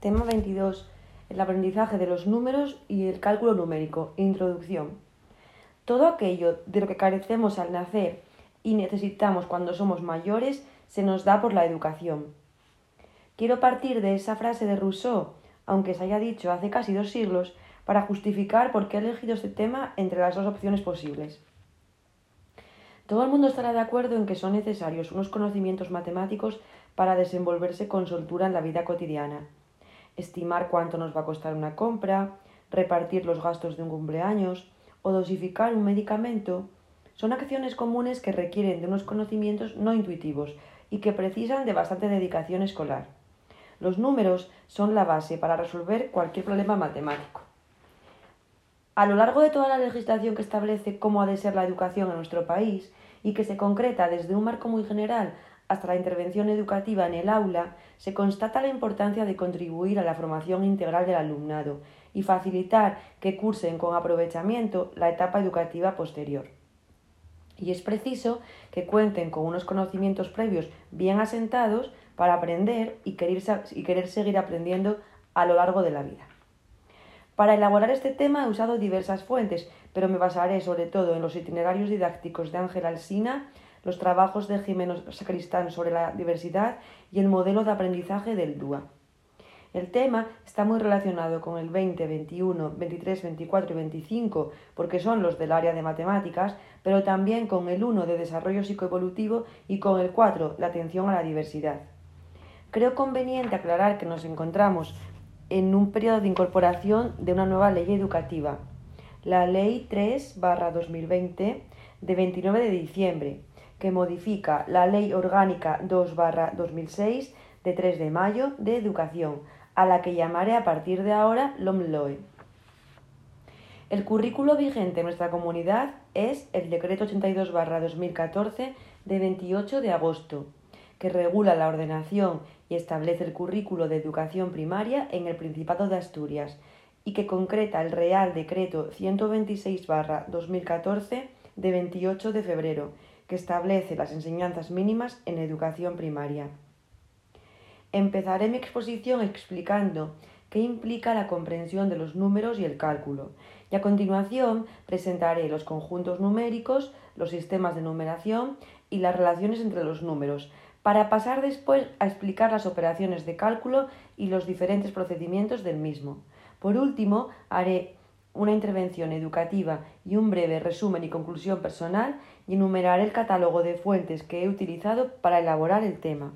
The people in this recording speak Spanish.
Tema 22. El aprendizaje de los números y el cálculo numérico. Introducción. Todo aquello de lo que carecemos al nacer y necesitamos cuando somos mayores se nos da por la educación. Quiero partir de esa frase de Rousseau, aunque se haya dicho hace casi dos siglos, para justificar por qué he elegido este tema entre las dos opciones posibles. Todo el mundo estará de acuerdo en que son necesarios unos conocimientos matemáticos para desenvolverse con soltura en la vida cotidiana estimar cuánto nos va a costar una compra, repartir los gastos de un cumpleaños o dosificar un medicamento, son acciones comunes que requieren de unos conocimientos no intuitivos y que precisan de bastante dedicación escolar. Los números son la base para resolver cualquier problema matemático. A lo largo de toda la legislación que establece cómo ha de ser la educación en nuestro país y que se concreta desde un marco muy general hasta la intervención educativa en el aula, se constata la importancia de contribuir a la formación integral del alumnado y facilitar que cursen con aprovechamiento la etapa educativa posterior. Y es preciso que cuenten con unos conocimientos previos bien asentados para aprender y querer, y querer seguir aprendiendo a lo largo de la vida. Para elaborar este tema he usado diversas fuentes, pero me basaré sobre todo en los itinerarios didácticos de Ángel Alsina, los trabajos de Jimeno Sacristán sobre la diversidad y el modelo de aprendizaje del DUA. El tema está muy relacionado con el 20, 21, 23, 24 y 25 porque son los del área de matemáticas, pero también con el 1 de desarrollo psicoevolutivo y con el 4, la atención a la diversidad. Creo conveniente aclarar que nos encontramos en un periodo de incorporación de una nueva ley educativa, la Ley 3-2020 de 29 de diciembre, que modifica la Ley Orgánica 2-2006 de 3 de mayo de Educación, a la que llamaré a partir de ahora LOMLOE. El currículo vigente en nuestra comunidad es el Decreto 82-2014 de 28 de agosto, que regula la ordenación y establece el currículo de educación primaria en el Principado de Asturias y que concreta el Real Decreto 126-2014 de 28 de febrero, que establece las enseñanzas mínimas en educación primaria. Empezaré mi exposición explicando qué implica la comprensión de los números y el cálculo, y a continuación presentaré los conjuntos numéricos, los sistemas de numeración y las relaciones entre los números, para pasar después a explicar las operaciones de cálculo y los diferentes procedimientos del mismo. Por último, haré una intervención educativa y un breve resumen y conclusión personal y enumeraré el catálogo de fuentes que he utilizado para elaborar el tema.